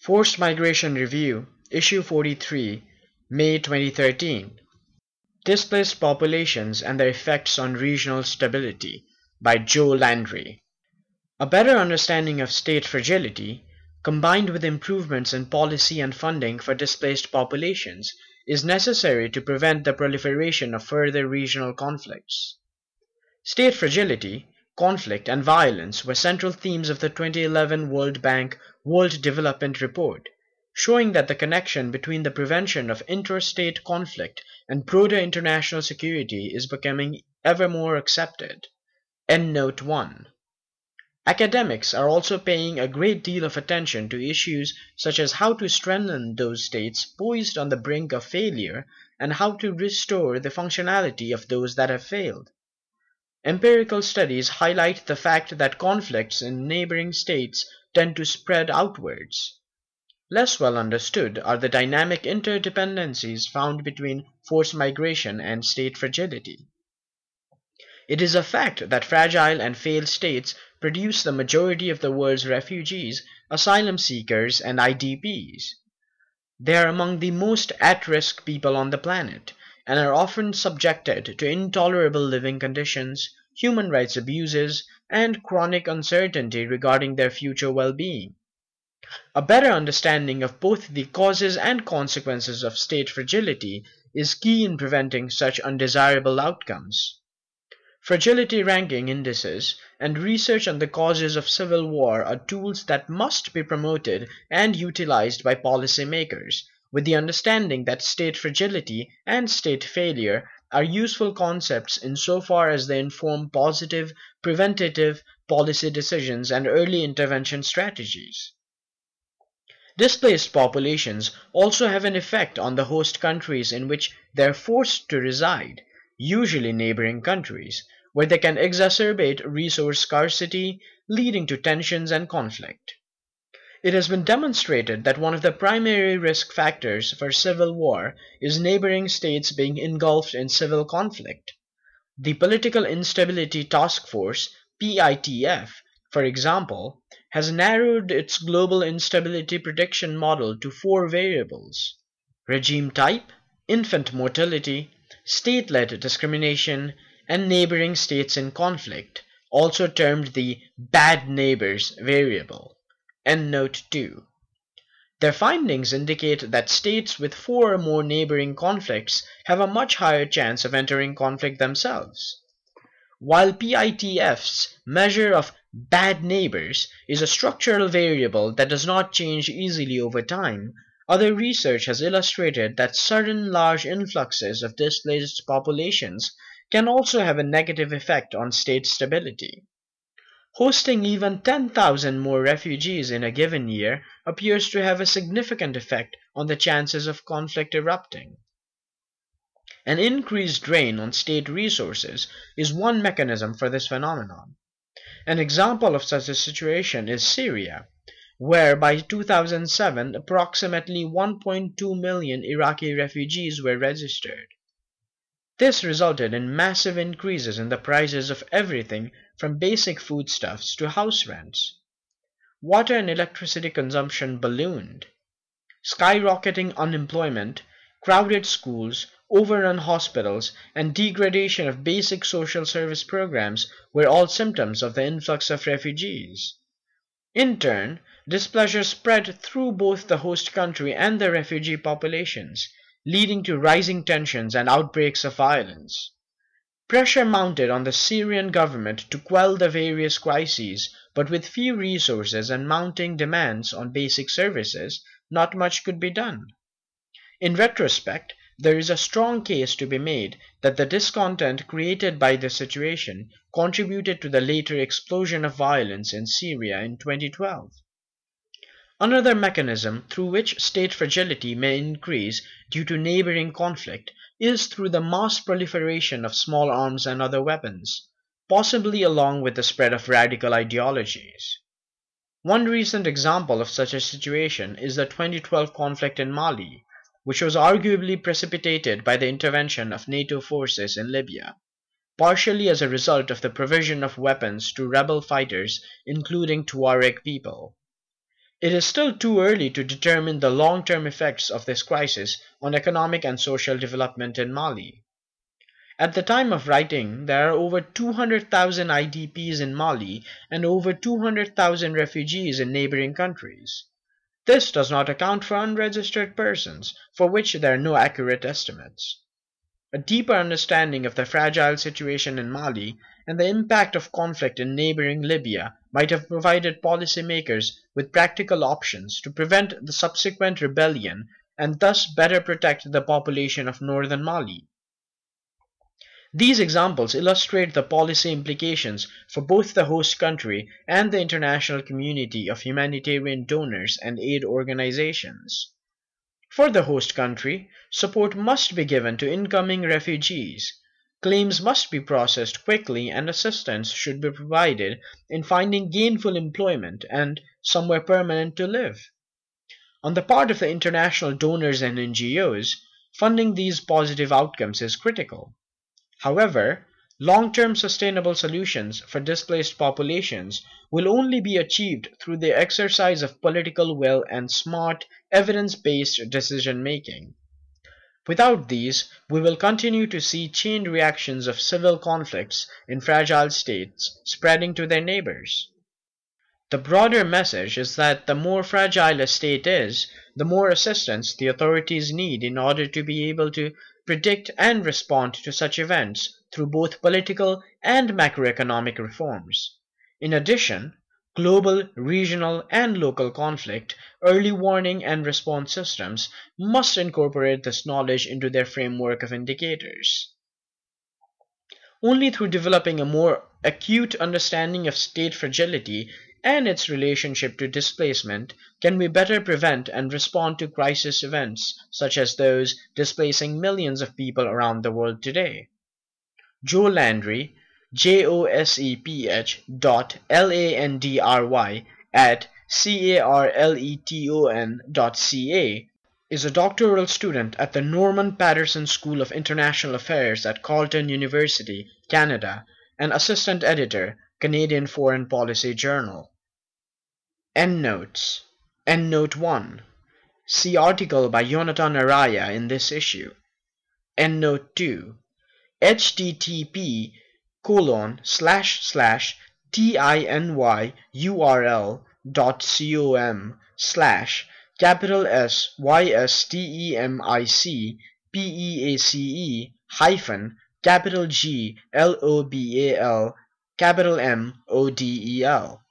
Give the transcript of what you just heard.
Forced Migration Review, Issue 43, May 2013. Displaced Populations and Their Effects on Regional Stability by Joe Landry. A better understanding of state fragility, combined with improvements in policy and funding for displaced populations, is necessary to prevent the proliferation of further regional conflicts. State fragility, conflict, and violence were central themes of the 2011 World Bank World Development Report, showing that the connection between the prevention of interstate conflict and broader international security is becoming ever more accepted. Endnote 1. Academics are also paying a great deal of attention to issues such as how to strengthen those states poised on the brink of failure and how to restore the functionality of those that have failed. Empirical studies highlight the fact that conflicts in neighboring states tend to spread outwards. Less well understood are the dynamic interdependencies found between forced migration and state fragility. It is a fact that fragile and failed states produce the majority of the world's refugees, asylum seekers, and IDPs. They are among the most at risk people on the planet and are often subjected to intolerable living conditions, human rights abuses, and chronic uncertainty regarding their future well being. A better understanding of both the causes and consequences of state fragility is key in preventing such undesirable outcomes. Fragility ranking indices and research on the causes of civil war are tools that must be promoted and utilized by policymakers with the understanding that state fragility and state failure are useful concepts insofar as they inform positive, preventative policy decisions and early intervention strategies. Displaced populations also have an effect on the host countries in which they are forced to reside, usually neighboring countries, where they can exacerbate resource scarcity, leading to tensions and conflict. It has been demonstrated that one of the primary risk factors for civil war is neighboring states being engulfed in civil conflict. The Political Instability Task Force, PITF, for example, has narrowed its global instability prediction model to four variables regime type, infant mortality, state led discrimination, and neighboring states in conflict, also termed the bad neighbors variable. Endnote 2. Their findings indicate that states with four or more neighboring conflicts have a much higher chance of entering conflict themselves. While PITF's measure of bad neighbors is a structural variable that does not change easily over time, other research has illustrated that sudden large influxes of displaced populations can also have a negative effect on state stability. Hosting even 10,000 more refugees in a given year appears to have a significant effect on the chances of conflict erupting. An increased drain on state resources is one mechanism for this phenomenon. An example of such a situation is Syria, where by 2007 approximately 1.2 million Iraqi refugees were registered. This resulted in massive increases in the prices of everything from basic foodstuffs to house rents. Water and electricity consumption ballooned. Skyrocketing unemployment, crowded schools, overrun hospitals, and degradation of basic social service programs were all symptoms of the influx of refugees. In turn, displeasure spread through both the host country and the refugee populations, leading to rising tensions and outbreaks of violence. Pressure mounted on the Syrian government to quell the various crises, but with few resources and mounting demands on basic services, not much could be done. In retrospect, there is a strong case to be made that the discontent created by the situation contributed to the later explosion of violence in Syria in 2012. Another mechanism through which state fragility may increase due to neighboring conflict is through the mass proliferation of small arms and other weapons, possibly along with the spread of radical ideologies. One recent example of such a situation is the 2012 conflict in Mali, which was arguably precipitated by the intervention of NATO forces in Libya, partially as a result of the provision of weapons to rebel fighters, including Tuareg people. It is still too early to determine the long-term effects of this crisis on economic and social development in Mali. At the time of writing, there are over 200,000 IDPs in Mali and over 200,000 refugees in neighboring countries. This does not account for unregistered persons, for which there are no accurate estimates. A deeper understanding of the fragile situation in Mali and the impact of conflict in neighboring Libya might have provided policymakers with practical options to prevent the subsequent rebellion and thus better protect the population of northern Mali. These examples illustrate the policy implications for both the host country and the international community of humanitarian donors and aid organizations. For the host country, support must be given to incoming refugees. Claims must be processed quickly and assistance should be provided in finding gainful employment and somewhere permanent to live. On the part of the international donors and NGOs, funding these positive outcomes is critical. However, long-term sustainable solutions for displaced populations will only be achieved through the exercise of political will and smart, evidence-based decision-making. Without these, we will continue to see chain reactions of civil conflicts in fragile states spreading to their neighbors. The broader message is that the more fragile a state is, the more assistance the authorities need in order to be able to predict and respond to such events through both political and macroeconomic reforms. In addition, global, regional, and local conflict, early warning and response systems must incorporate this knowledge into their framework of indicators. Only through developing a more acute understanding of state fragility and its relationship to displacement can we better prevent and respond to crisis events such as those displacing millions of people around the world today. Joe Landry, J-O-S-E-P-H dot L-A-N-D-R-Y at C-A-R-L-E-T-O-N dot C-A is a doctoral student at the Norman Paterson School of International Affairs at Carleton University, Canada, and assistant editor, Canadian Foreign Policy Journal. Endnotes Endnote 1 See article by Jonathan Araya in this issue. Endnote 2 http colon slash slash tinyurl dot com slash capital S Y S T E M I C P E A C E hyphen capital G L O B A L capital M O D E L